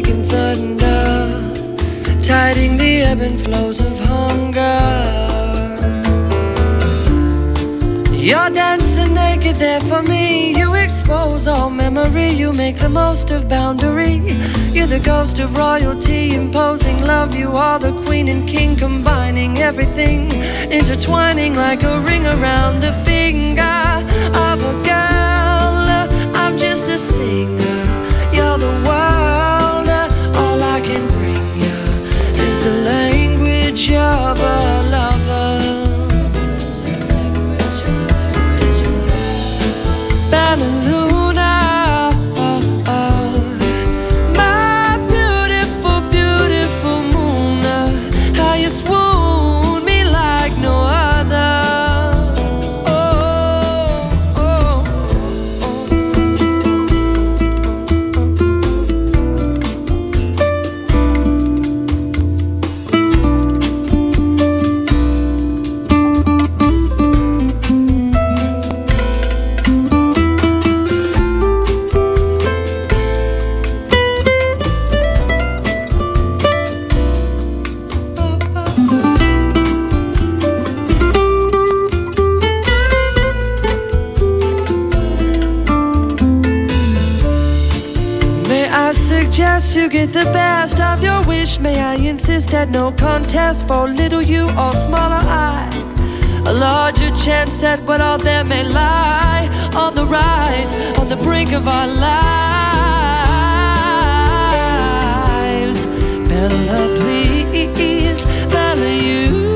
Breaking thunder, tiding the ebb and flows of hunger. You're dancing naked there for me. You expose all memory. You make the most of boundary. You're the ghost of royalty, imposing love. You are the queen and king, combining everything, intertwining like a ring around the finger of a girl. I'm just a singer. You're the world. Of a lover. You get the best of your wish? May I insist at no contest for little you or smaller I? A larger chance at what all there may lie on the rise, on the brink of our lives. Bella, please, Bella, you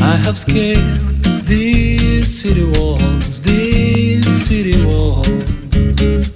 I have scaled these city walls, these city walls.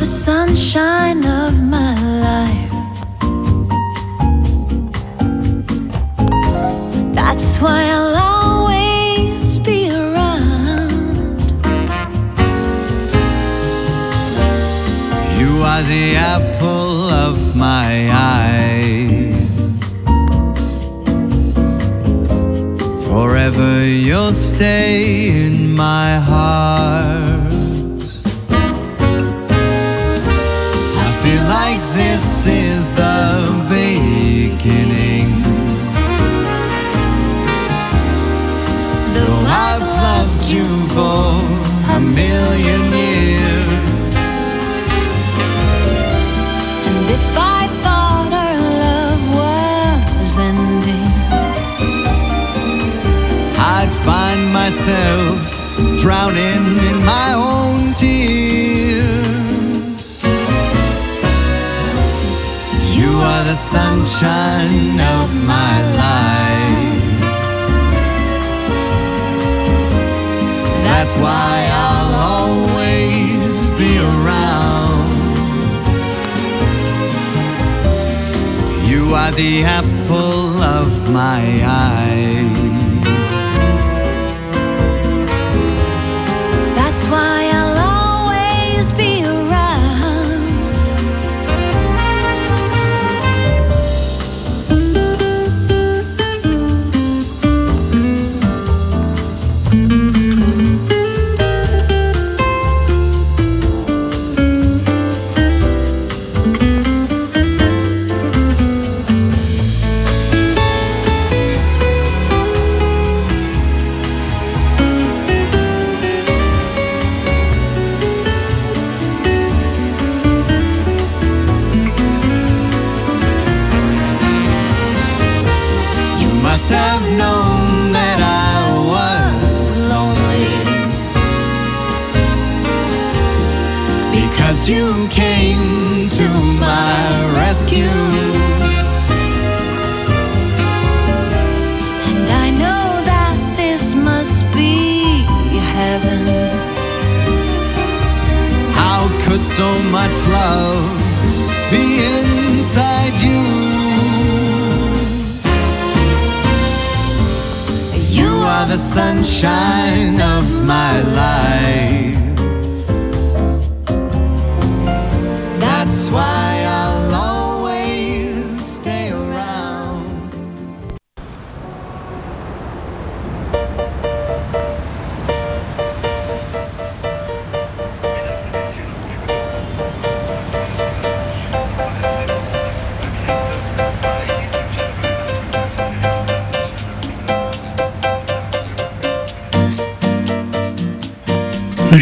the sunshine.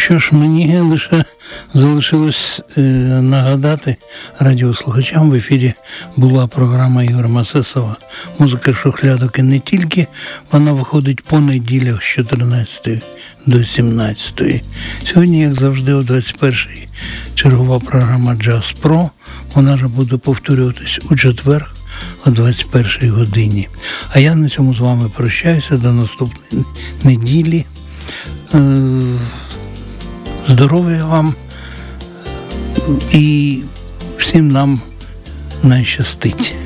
Що ж, мені лише залишилось е, нагадати радіослухачам в ефірі була програма Ігоря Масесова Музика шухлядок і не тільки. Вона виходить по неділях з 14 до 17. Сьогодні, як завжди, о 21-й чергова програма Джаз Про. Вона ж буде повторюватись у четвер о 21-й годині. А я на цьому з вами прощаюся до наступної неділі. Е, здоров'я вам і всім нам найщастить.